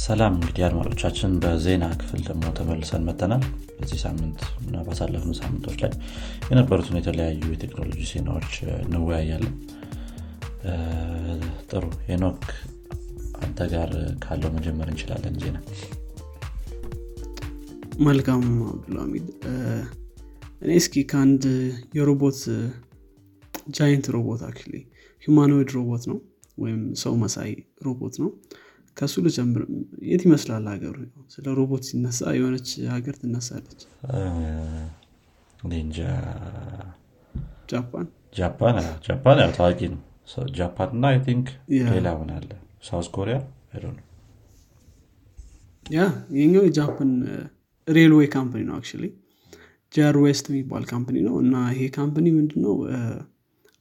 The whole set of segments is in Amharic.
ሰላም እንግዲህ አድማጮቻችን በዜና ክፍል ደግሞ ተመልሰን መተናል በዚህ ሳምንት እና ባሳለፍነው ሳምንቶች ላይ የነበሩትን የተለያዩ የቴክኖሎጂ ዜናዎች እንወያያለን። ጥሩ። ሄኖክ አንተ ጋር ካለው መጀመር እንችላለን ዜና። መልካም አብዱልሚድ እኔ እስኪ ከአንድ የሮቦት ጃይንት ሮቦት አክ humanoid ሮቦት ነው ወይም ሰው መሳይ ሮቦት ነው ከሱ ልጀምር። የት ይመስላል ሀገሩ? ስለ ሮቦት ሲነሳ የሆነች ሀገር ትነሳለች። እንጃ። ጃፓን? ጃፓን ጃፓን ያው ታዋቂ ነው። ጃፓን I think ሌላ ምን አለ? South Korea? ይሄኛው የጃፓን railway company ነው አክ JR West የሚባል company ነው እና ይሄ company ምንድነው?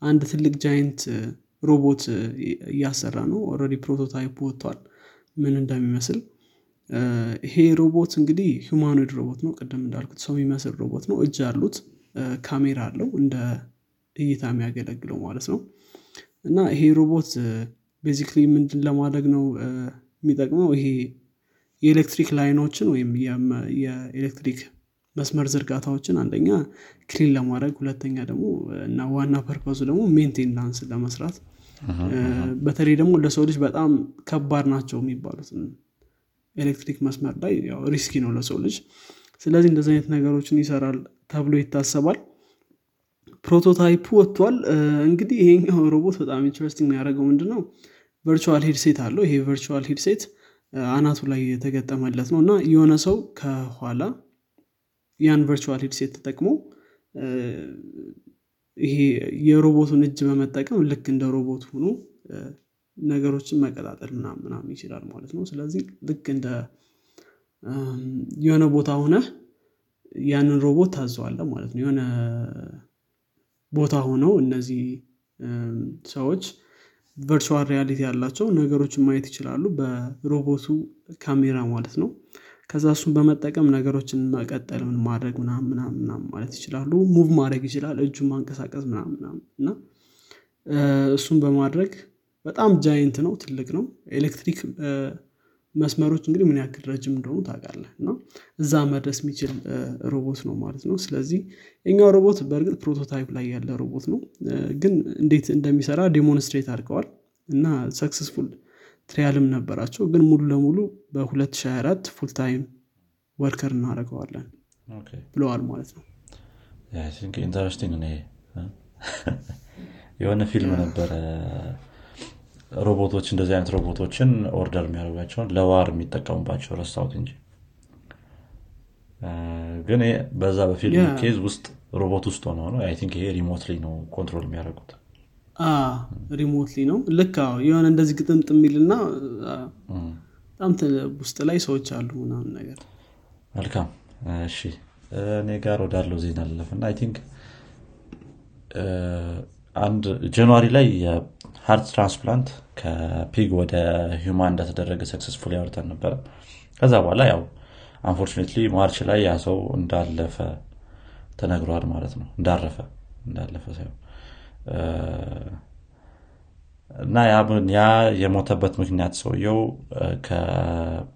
አንድ ትልቅ giant ሮቦት እያሰራ ነው። already prototype ወጥቷል ምን እንደሚመስል። ይሄ ሮቦት እንግዲህ humanoid ሮቦት ነው። ቅድም እንዳልኩት ሰው የሚመስል ሮቦት ነው። እጅ አሉት ካሜራ አለው እንደ እይታ የሚያገለግለው ማለት ነው። እና ይሄ ሮቦት basically ምንድን ለማድረግ ነው የሚጠቅመው ይሄ የኤሌክትሪክ line ኦችን ወይም የኤሌክትሪክ መስመር ዝርጋታዎችን አንደኛ clean ለማድረግ ሁለተኛ ደግሞ እና ዋና purpose ኡ ደግሞ maintenance ለመስራት በተለይ ደግሞ ለሰው ልጅ በጣም ከባድ ናቸው የሚባሉት ኤሌክትሪክ መስመር ላይ risky ነው ለሰው ልጅ። ስለዚህ እንደዚህ አይነት ነገሮችን ይሰራል ተብሎ ይታሰባል። prototype ኡ ወጥቷል። እንግዲህ ይሄኛው ሮቦት በጣም interesting የሚያደርገው ምንድነው? virtual headset አለው። ይሄ virtual headset አናቱ ላይ የተገጠመለት ነው እና የሆነ ሰው ከኋላ ያን virtual headset ተጠቅሞ ይሄ የሮቦቱን እጅ በመጠቀም ልክ እንደ ሮቦት ሆኖ ነገሮችን መቀጣጠል ምናምን ይችላል ማለት ነው። ስለዚህ ልክ እንደ የሆነ ቦታ ሆነ ያንን ሮቦት ታዘዋለህ ማለት ነው። የሆነ ቦታ ሆነው እነዚህ ሰዎች virtual reality ያላቸው ነገሮችን ማየት ይችላሉ በሮቦቱ ካሜራ ማለት ነው ከዛ እሱን በመጠቀም ነገሮችን መቀጠል ምን ማድረግ ምናምን ማለት ይችላሉ። move ማድረግ ይችላል። እጁ ማንቀሳቀስ ምናምን እና እሱን በማድረግ በጣም giant ነው። ትልቅ ነው። ኤሌክትሪክ መስመሮች እንግዲህ ምን ያክል ረጅም እንደሆኑ ታውቃለህ እና እዛ መድረስ የሚችል ሮቦት ነው ማለት ነው። ስለዚህ ይሄኛው ሮቦት በእርግጥ prototype ላይ ያለ ሮቦት ነው። ግን እንዴት እንደሚሰራ demonstrate አድርገዋል። እና successful trial ም ነበራቸው። ግን ሙሉ ለሙሉ በ2024 full time worker እናደርገዋለን ብለዋል ማለት ነው። interesting የሆነ ፊልም ነበረ። ሮቦቶች እንደዚህ አይነት ሮቦቶችን order የሚያደርጓቸውን ለ war የሚጠቀሙባቸው ረሳሁት እንጂ። ግን በዛ በፊልም case ውስጥ ሮቦት ውስጥ ሆነ ሆነ I think ይሄ remotely ነው control የሚያደርጉት remotely ነው። ልክ የሆነ እንደዚህ ግጥምጥ የሚልና በጣም ውስጥ ላይ ሰዎች አሉ ምናምን ነገር። መልካም። እሺ እኔ ጋር ወዳለው ዜና አለፍና I think አንድ January ላይ የ heart transplant ከ pig ወደ human እንደተደረገ successfully አውርተን ነበረ ከዛ በኋላ ያው unfortunately March ላይ ያ ሰው እንዳለፈ ተነግሯል ማለት ነው። እንዳረፈ እንዳለፈ ሳይሆን እና ያ የሞተበት ምክንያት ሰውየው ከ pig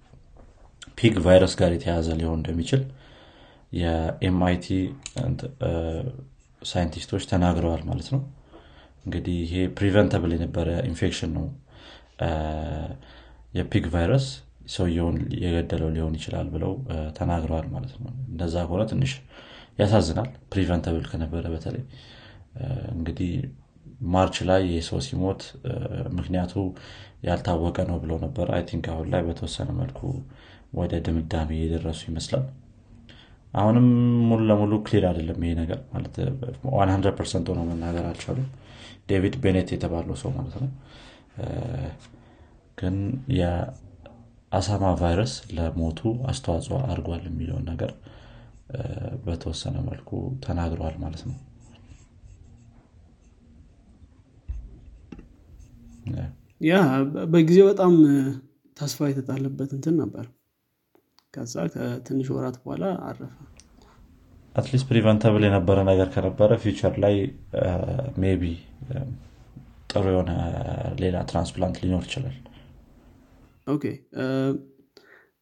ቫይረስ ጋር የተያዘ ሊሆን እንደሚችል የ MIT ሳይንቲስቶች ተናግረዋል ማለት ነው። እንግዲህ ይሄ preventable የነበረ ኢንፌክሽን ነው። የ pig ቫይረስ ሰውየውን የገደለው ሊሆን ይችላል ብለው ተናግረዋል ማለት ነው። እንደዛ ከሆነ ትንሽ ያሳዝናል። preventable ከነበረ በተለይ እንግዲህ March ላይ የሰው ሲሞት ምክንያቱ ያልታወቀ ነው ብለው ነበር። I think አሁን ላይ በተወሰነ መልኩ ወደ ድምዳሜ የደረሱ ይመስላል። አሁንም ሙሉ ለሙሉ clear አይደለም ይሄ ነገር ማለት 100 percent ሆነው መናገር አልቻሉም። ዴቪድ ቤኔት የተባለው ሰው ማለት ነው። ግን የአሳማ ቫይረስ ለሞቱ አስተዋጽኦ አድርጓል የሚለውን ነገር በተወሰነ መልኩ ተናግረዋል ማለት ነው ያ በጊዜው በጣም ተስፋ የተጣለበት እንትን ነበር። ከዛ ከትንሽ ወራት በኋላ አረፈ። at least preventable የነበረ ነገር ከነበረ future ላይ maybe ጥሩ የሆነ ሌላ transplant ሊኖር ይችላል። okay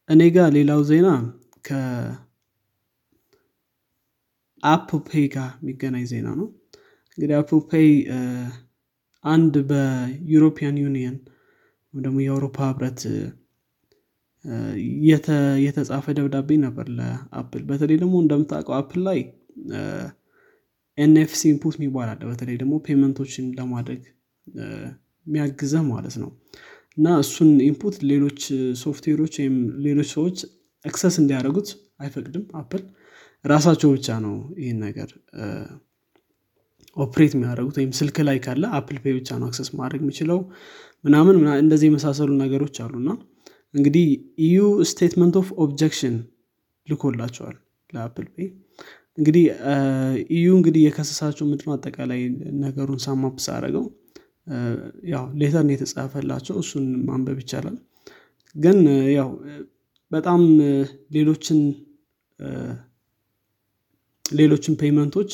እኔ ጋር ሌላው ዜና ከአፕ ፔይ ጋር የሚገናኝ ዜና ነው። እንግዲህ አፕ ፔይ አንድ በ European Union ወይም ደግሞ የአውሮፓ ህብረት የተጻፈ ደብዳቤ ነበር ለ Apple። በተለይ ደግሞ እንደምታውቀው Apple ላይ NFC input የሚባል አለ። በተለይ ደግሞ payment ኦችን ለማድረግ የሚያግዘህ ማለት ነው። እና እሱን input ሌሎች ሶፍትዌሮች ወይም ሌሎች ሰዎች access እንዲያደርጉት አይፈቅድም Apple። ራሳቸው ብቻ ነው ይህን ነገር operate የሚያደርጉት ወይም ስልክ ላይ ካለ Apple Pay ብቻ ነው access ማድረግ የሚችለው ምናምን እንደዚህ የመሳሰሉ ነገሮች አሉና እንግዲህ EU statement of objection ልኮላቸዋል ለ Apple Pay እንግዲህ EU እንግዲህ የከሰሳቸው ምንድነው አጠቃላይ ነገሩን sum up ሳረገው ያው letter ነው የተጻፈላቸው እሱን ማንበብ ይቻላል። ግን ያው በጣም ሌሎችን ሌሎችን payment ኦች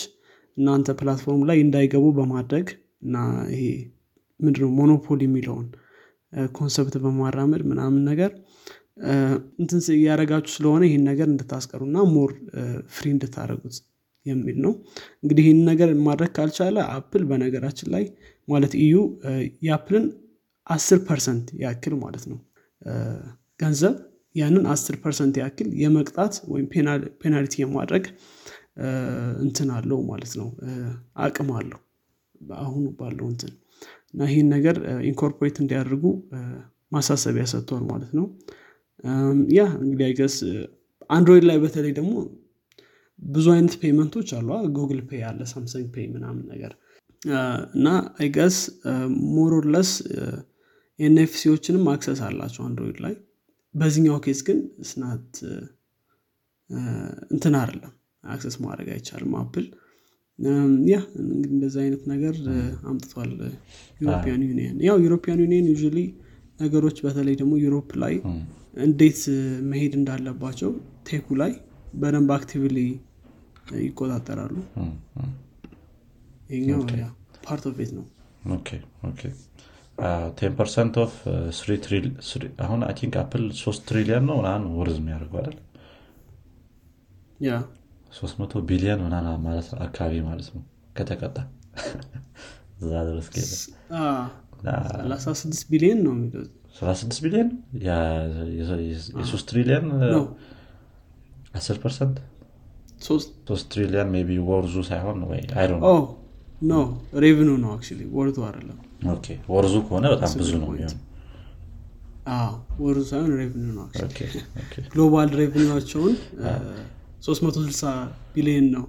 እናንተ platform ላይ እንዳይገቡ በማድረግ እና ይሄ ምንድነው monopoly የሚለውን concept በማራመድ ምናምን ነገር እንትን እያደረጋችሁ ስለሆነ ይህን ነገር እንድታስቀሩ እና more free እንድታደረጉት የሚል ነው። እንግዲህ ይህን ነገር ማድረግ ካልቻለ Apple በነገራችን ላይ ማለት EU የ Apple ን አስር percent ያክል ማለት ነው ገንዘብ ያንን አስር percent ያክል የመቅጣት ወይም penalty የማድረግ እንትን አለው ማለት ነው። አቅም አለው አሁኑ ባለው እንትን እና ይህን ነገር incorporate እንዲያደርጉ ማሳሰቢያ ሰጥቷል ማለት ነው። ያ እንግዲህ I guess Android ላይ በተለይ ደግሞ ብዙ አይነት payment ኦች አሉ። Google Pay አለ Samsung Pay ምናምን ነገር እና አይገስ ሞሮለስ ኤንኤፍሲዎችንም አክሰስ አላቸው Android ላይ። በዚህኛው case ግን ስናት እንትን አይደለም access ማድረግ አይቻልም Apple። ያ እንግዲህ እንደዚህ አይነት ነገር አምጥቷል European Union። ያው European Union ዩ ነገሮች በተለይ ደግሞ Europe ላይ እንዴት መሄድ እንዳለባቸው ቴኩ ላይ በደንብ actively ይቆጣጠራሉ። ይኛው part of that ነው። ten percent of አሁን I think Apple ሶስት ትሪሊየን ነው ምናምን worth የሚያደርገው አይደል 300 ቢሊዮን ምናምን ማለት አካባቢ ማለት ነው ከተቀጣ። እዛ ድረስ 36 ቢሊዮን ነው የሚለው። 36 ቢሊዮን? የሶስት ትሪሊየን? 10 percent? ሶስት? ትሪሊየን ቢ worth ኡ ሳይሆን ወይ አይ no revenue ነው። አክ worth ኡ አይደለም። worth ኡ ከሆነ በጣም ብዙ ነው worth ኡ ሳይሆን revenue ነው global revenue ኣቸውን 360 ቢሊዮን ነው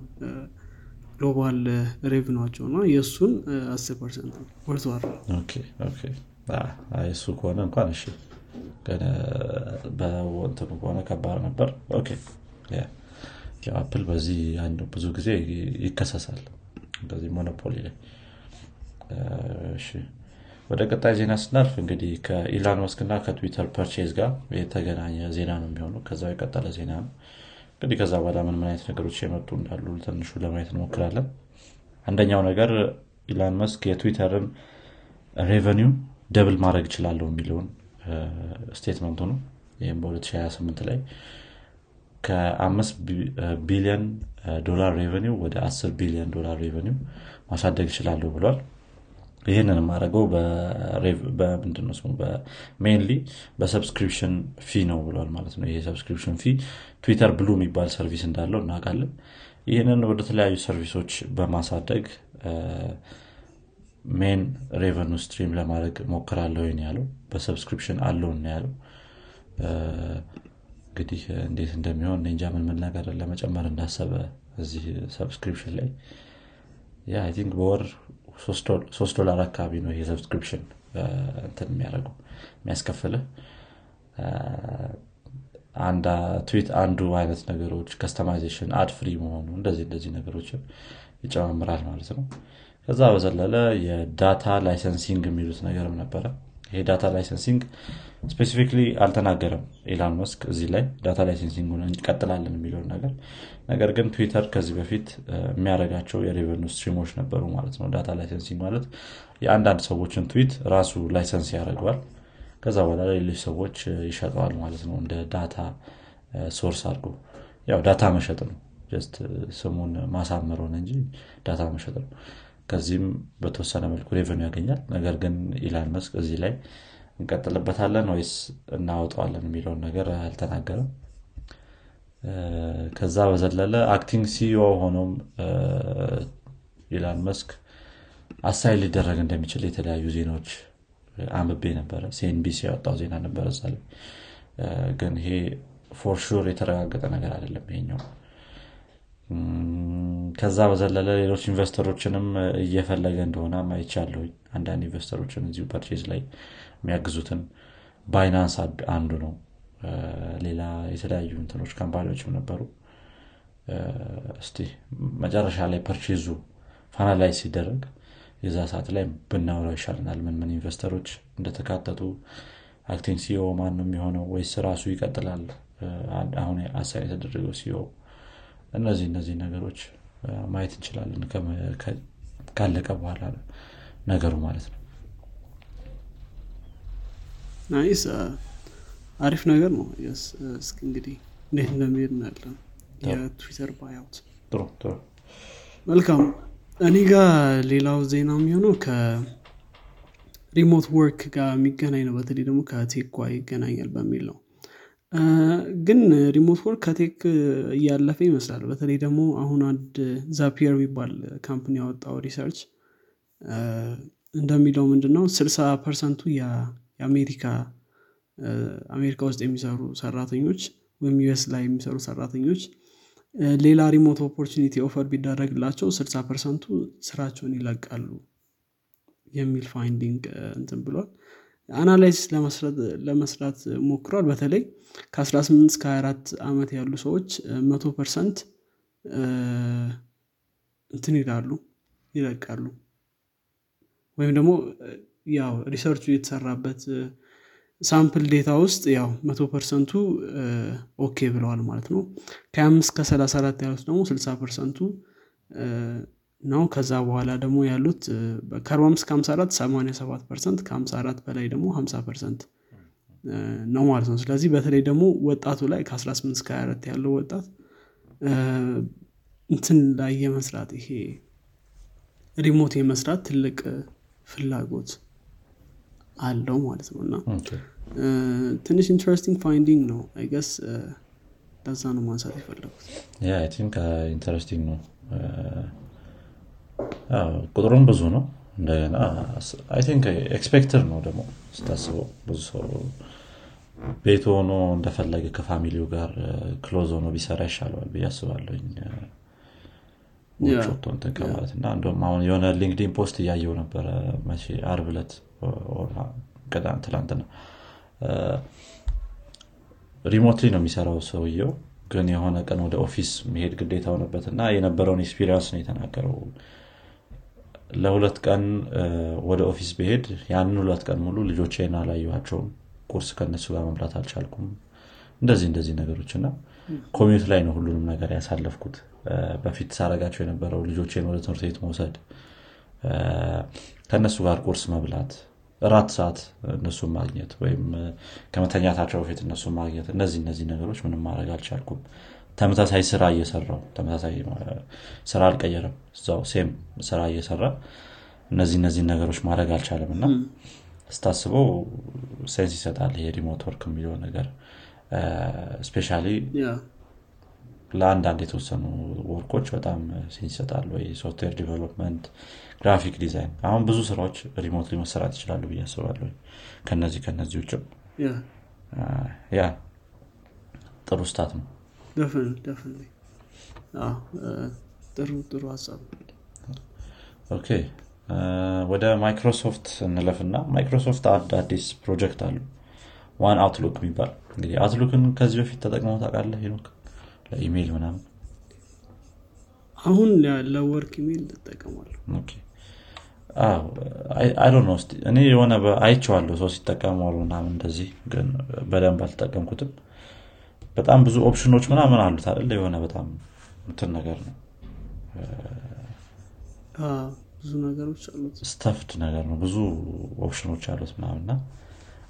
global revenue ኣቸው እና የእሱን 10 percent ወርቷል እሱ ከሆነ እንኳን እሺ። በወንትኑ ከሆነ ከባድ ነበር። Apple በዚህ ብዙ ጊዜ ይከሰሳል። በዚህ monopoly ላይ። ወደ ቀጣይ ዜና ስናልፍ እንግዲህ ከኢላን መስክ እና ከ Twitter purchase ጋር የተገናኘ ዜና ነው የሚሆነው። ከዛው የቀጠለ ዜና ነው እንግዲህ ከዛ በኋላ ምን ምን አይነት ነገሮች የመጡ እንዳሉ ትንሹ ለማየት እንሞክራለን። አንደኛው ነገር ኢላን መስክ የ Twitter ን revenue double ማድረግ ይችላለሁ የሚለውን statement ኡ ነው ይህም በ2028 ላይ ከአምስት ቢሊዮን ዶላር revenue ወደ 10 ቢሊዮን ዶላር revenue ማሳደግ ይችላለሁ ብሏል ይህንን የማደረገው በምንድነው ስሙ? mainly በ subscription fee ነው ብሏል ማለት ነው። ይሄ subscription fee Twitter Blue የሚባል service እንዳለው እናውቃለን። ይህንን ወደ ተለያዩ service ኦች በማሳደግ main revenue stream ለማድረግ ሞክራለሁ ያለው። በ subscription አለው ያለው። እንግዲህ እንዴት እንደሚሆን እንጃ ምን ምን ነገር ለመጨመር እንዳሰበ እዚህ subscription ላይ። I think በወር ሶስት ዶላር አካባቢ ነው ይሄ subscription እንትን የሚያደርገው የሚያስከፍልህ። tweet undo አይነት ነገሮች customization ad free መሆኑ እንደዚህ እንደዚህ ነገሮችን ይጨማምራል ማለት ነው። ከዛ በዘለለ የ data licensing የሚሉት ነገርም ነበረ ይሄ data licensing specifically አልተናገረም። ኢላን መስክ እዚህ ላይ data licensing እንቀጥላለን የሚለውን ነገር። ነገር ግን ትዊተር ከዚህ በፊት የሚያደረጋቸው የ revenue stream ኦች ነበሩ ማለት ነው። data licensing ማለት የአንዳንድ ሰዎችን ትዊት ራሱ license ያደርገዋል። ከዛ በኋላ ሌሎች ሰዎች ይሸጠዋል ማለት ነው እንደ data source አድርጎ። ያው data መሸጥ ነው። ስሙን ማሳመር ሆነ እንጂ data መሸጥ ነው ከዚህም በተወሰነ መልኩ revenue ያገኛል። ነገር ግን ኢላን መስክ እዚህ ላይ እንቀጥልበታለን ወይስ እናቆመዋለን የሚለውን ነገር አልተናገረም። ከዛ በዘለለ acting CEO ሆኖም ኢላን መስክ አሳይ ሊደረግ እንደሚችል የተለያዩ ዜናዎች አንብቤ ነበረ። ሲኤንቢሲ ያወጣው ዜና ነበረ እዛ ላይ። ግን ይሄ for sure የተረጋገጠ ነገር አይደለም ይሄኛው ከዛ በዘለለ ሌሎች investor ኦችንም እየፈለገ እንደሆነ አይቻለሁኝ። አንዳንድ investor ኦችን እዚሁ purchase ላይ የሚያግዙትን ባይናንስ አንዱ ነው። ሌላ የተለያዩ እንትኖች company ዎችም ነበሩ። እስቲ መጨረሻ ላይ purchase ኡ finalize ሲደረግ የዛ ሰዓት ላይ ብናውራው ይሻልናል ምን ምን investor ኦች እንደተካተቱ acting CEO ማን ነው የሚሆነው ወይስ ራሱ ይቀጥላል? አሁን አሳይ የተደረገው ሲኦ እነዚህ እነዚህ ነገሮች ማየት እንችላለን ካለቀ በኋላ ነገሩ ማለት ነው። nice። አሪፍ ነገር ነው። እንግዲህ እንዴት እንደሚሄድ እናያለን። የትዊተር buyout። ጥሩ ጥሩ። መልካም። እኔ ጋር ሌላው ዜና የሚሆነው ከ remote work ጋር የሚገናኝ ነው። በተለይ ደግሞ ከ tech ጋር ይገናኛል በሚል ነው ግን remote work ከ tech እያለፈ ይመስላል። በተለይ ደግሞ አሁን አንድ ዛፒየር የሚባል company ያወጣው research። እንደሚለው ምንድነው? ስልሳ percent ኡ የአሜሪካ አሜሪካ ውስጥ የሚሰሩ ሰራተኞች ወይም US ላይ የሚሰሩ ሰራተኞች ሌላ remote opportunity offer ቢደረግላቸው ስልሳ percent ኡ ስራቸውን ይለቃሉ የሚል finding እንትን ብሏል analysis ለመስራት ሞክሯል። በተለይ ከ18 እስከ 24 ዓመት ያሉ ሰዎች መቶ percent እንትን ይላሉ ይለቃሉ። ወይም ደግሞ ያው research ኡ የተሰራበት sample data ውስጥ ያው መቶ percent ኡ okay ብለዋል ማለት ነው። ከአምስት ከሰላሳ አራት ያሉት ደግሞ ስልሳ percent ኡ ነው። ከዛ በኋላ ደግሞ ያሉት ከአርባ አምስት ከሀምሳ አራት ሰማኒያ ሰባት percent ከሀምሳ አራት በላይ ደግሞ ሀምሳ percent ነው ማለት ነው። ስለዚህ በተለይ ደግሞ ወጣቱ ላይ ከ18 እስከ 24 ያለው ወጣት እንትን ላይ የመስራት ይሄ remote የመስራት ትልቅ ፍላጎት አለው ማለት ነው። እና ትንሽ interesting finding ነው። I guess ለዛ ነው ማንሳት የፈለኩት interesting ነው ቁጥሩም ብዙ ነው። እንደገና I think expected ነው ደግሞ ስታስበው ብዙ ሰው ቤት ሆኖ እንደፈለገ ከ family ው ጋር close ሆኖ ቢሰራ ይሻለዋል ብዬ አስባለሁኝ ወጥቶ ማለት እና እንደም አሁን የሆነ LinkedIn post እያየው ነበረ መቼ አርብ ለት ትላንትና። remotely ነው የሚሰራው ሰውየው ግን የሆነ ቀን ወደ office መሄድ ግዴታ ሆነበት እና የነበረውን experience ነው የተናገረው ለሁለት ቀን ወደ office ብሄድ ያንን ሁለት ቀን ሙሉ ልጆቼን አላየኋቸውም። ቁርስ ከነሱ ጋር መብላት አልቻልኩም። እንደዚህ እንደዚህ ነገሮች እና ኮሚዩት ላይ ነው ሁሉንም ነገር ያሳለፍኩት። በፊት ሳረጋቸው የነበረው ልጆቼን ወደ ትምህርት ቤት መውሰድ ከእነሱ ጋር ቁርስ መብላት እራት ሰዓት እነሱን ማግኘት ወይም ከመተኛታቸው በፊት እነሱን ማግኘት እነዚህ እነዚህ ነገሮች ምንም ማድረግ አልቻልኩም ተመሳሳይ ስራ እየሰራው ተመሳሳይ ስራ አልቀየረም። እዛው ሴም ስራ እየሰራ እነዚህ እነዚህ ነገሮች ማድረግ አልቻለም። እና ስታስበው sense ይሰጣል ይሄ remote work የሚለው ነገር። especially ለአንዳንድ የተወሰኑ work ኦች በጣም sense ይሰጣል ወይ software development graphic design። አሁን ብዙ ስራዎች remote መሰራት ይችላሉ ብዬ አስባለሁ ከነዚህ ከነዚህ ውጭም yeah። ጥሩ stat ነው ጥሩ ጥሩ ሀሳብ okay ወደ ማይክሮሶፍት እንለፍና ማይክሮሶፍት አንድ አዲስ ፕሮጀክት አሉ One Outlook የሚባል እንግዲህ Outlook ን ከዚህ በፊት ተጠቅመው ታውቃለህ ሄኖክ? ለኢሜይል ምናምን? አሁን ለ work email ትጠቀማለሁ ነው እኔ የሆነ አይቼዋለሁ ሰው ሲጠቀመው ምናምን እንደዚህ ግን በደንብ አልተጠቀምኩትም በጣም ብዙ ኦፕሽኖች ምናምን አሉት አይደለ የሆነ በጣም እንትን ነገር ነው። ብዙ ነገሮች አሉት። stuffed ነገር ነው። ብዙ ኦፕሽኖች አሉት ምናምንና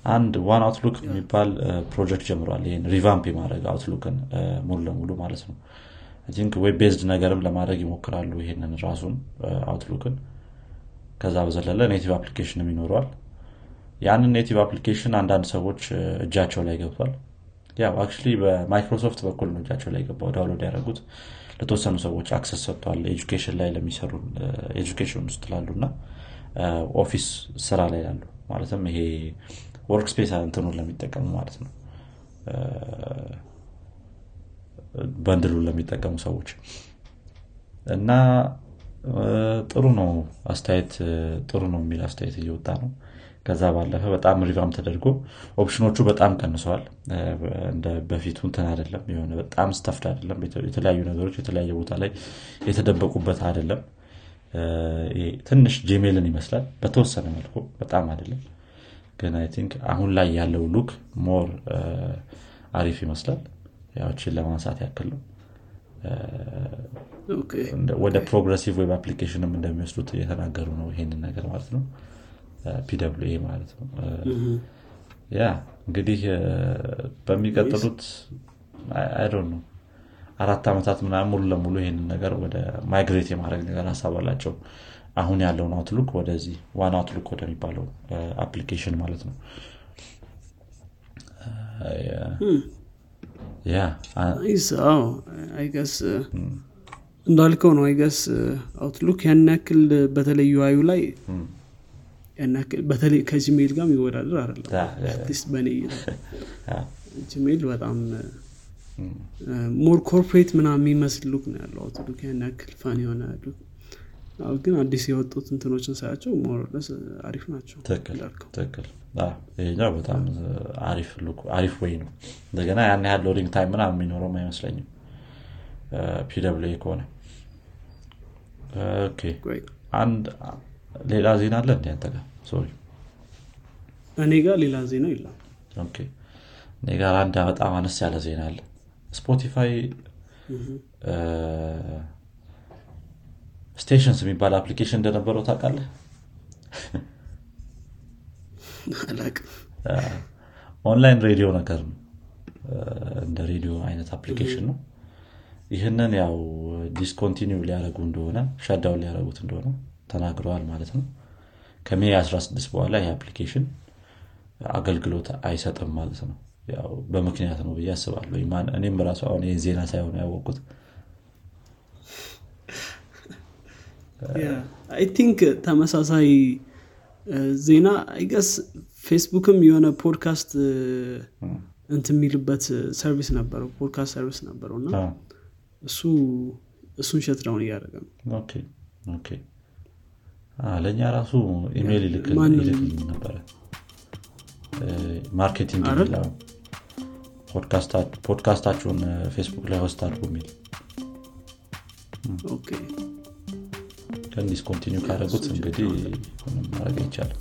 አንድ One Outlook የሚባል ፕሮጀክት ጀምሯል። ይህን revamp የማድረግ Outlook ን ሙሉ ለሙሉ ማለት ነው። think web based ነገርም ለማድረግ ይሞክራሉ ይሄንን ራሱን Outlook ን። ከዛ በዘለለ native application ም ይኖረዋል። ያንን native application አንዳንድ ሰዎች እጃቸው ላይ ገብቷል ያው actually በማይክሮሶፍት በኩል ነው እጃቸው ላይ ገባው download ያደረጉት። ለተወሰኑ ሰዎች access ሰጥተዋል education ላይ ለሚሰሩ education ውስጥ ላሉ እና office ስራ ላይ ላሉ ማለትም ይሄ work እንትኑን ለሚጠቀሙ ማለት ነው። bundle ኡን ለሚጠቀሙ ሰዎች እና ጥሩ ነው አስተያየት ጥሩ ነው የሚል አስተያየት እየወጣ ነው ከዛ ባለፈ በጣም revamp ተደርጎ option ኦቹ በጣም ቀንሰዋል። እንደ በፊቱ እንትን አይደለም የሆነ በጣም stuffed አይደለም። የተለያዩ ነገሮች የተለያየ ቦታ ላይ የተደበቁበት አይደለም። ትንሽ ጂሜልን ይመስላል በተወሰነ መልኩ በጣም አይደለም። ግን I think አሁን ላይ ያለው look more አሪፍ ይመስላል። ያዎችን ለማንሳት ያክል ነው። ወደ progressive web application ም እንደሚወስዱት እየተናገሩ ነው ይሄንን ነገር ማለት ነው PWA ማለት ነው። ያ እንግዲህ በሚቀጥሉት I don't know አራት ዓመታት ምናምን ሙሉ ለሙሉ ይህንን ነገር ወደ migrate የማድረግ ነገር ሀሳብ አላቸው። አሁን ያለውን አውትሉክ ወደዚህ ዋን አውትሉክ ወደሚባለው application ማለት ነው። I guess እንዳልከው ነው። I guess አውትሉክ ያን ያክል በተለይ UI ላይ በተለይ ከጂሜል ጋር የሚወዳደር አይደለም። በእኔ ጂሜል በጣም more corporate ምና የሚመስል look ነው ያለው አውትሉክ። ያን ያክል fun የሆነ look። ግን አዲስ የወጡት እንትኖችን ሳያቸው more or less አሪፍ ናቸው። ይሄኛው በጣም አሪፍ way ነው። እንደገና ያን ያህል loading time ምና የሚኖረውም አይመስለኝም። PWA ከሆነ። አንድ ሌላ ዜና አለ እንዲ አንተ ጋር? እኔ ጋር ሌላ ዜና የለም። እኔ ጋር አንድ በጣም አነስ ያለ ዜና አለ። ስፖቲፋይ ስቴሽንስ የሚባል application እንደነበረው ታውቃለህ? ኦንላይን ሬዲዮ ነገር ነው። እንደ ሬዲዮ አይነት application ነው። ይህንን ያው discontinue ሊያደረጉ እንደሆነ shutdown ሊያደረጉት እንደሆነ ተናግረዋል ማለት ነው። ከ May 16 በኋላ ይህ application አገልግሎት አይሰጥም ማለት ነው። በምክንያት ነው ብዬ አስባለሁ። እኔም ራሱ አሁን ይህን ዜና ሳይ ነው ያወቅኩት I think ተመሳሳይ ዜና I guess ፌስቡክም የሆነ ፖድካስት እንት የሚልበት service ነበረው podcast service ነበረው እና እሱ እሱን shutdown እያደረገ ነው ለእኛ ራሱ ኢሜይል ይልክል ነበረ። marketing የሚለው ፖድካስታችሁን ፌስቡክ ላይ host አድርጉ የሚል። ግን discontinue ካደረጉት እንግዲህ ማድረግ አይቻልም።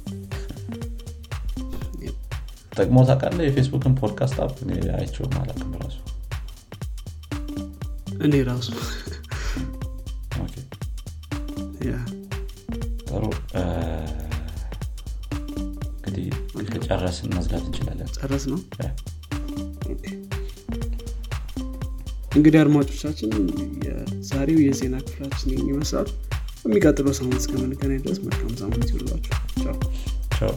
ጠቅሞ ታውቃለህ? የፌስቡክን podcast app አይቸውም አላቅም ራሱ። እኔ ራሱ ከጨረስን መዝጋት እንችላለን። ጨረስ ነው? እንግዲህ አድማጮቻችን የዛሬው የዜና ክፍላችን ይመስላል። የሚቀጥለው ሳምንት እስከምንገናኝ ድረስ መልካም ሳምንት ይውላችሁ ቻው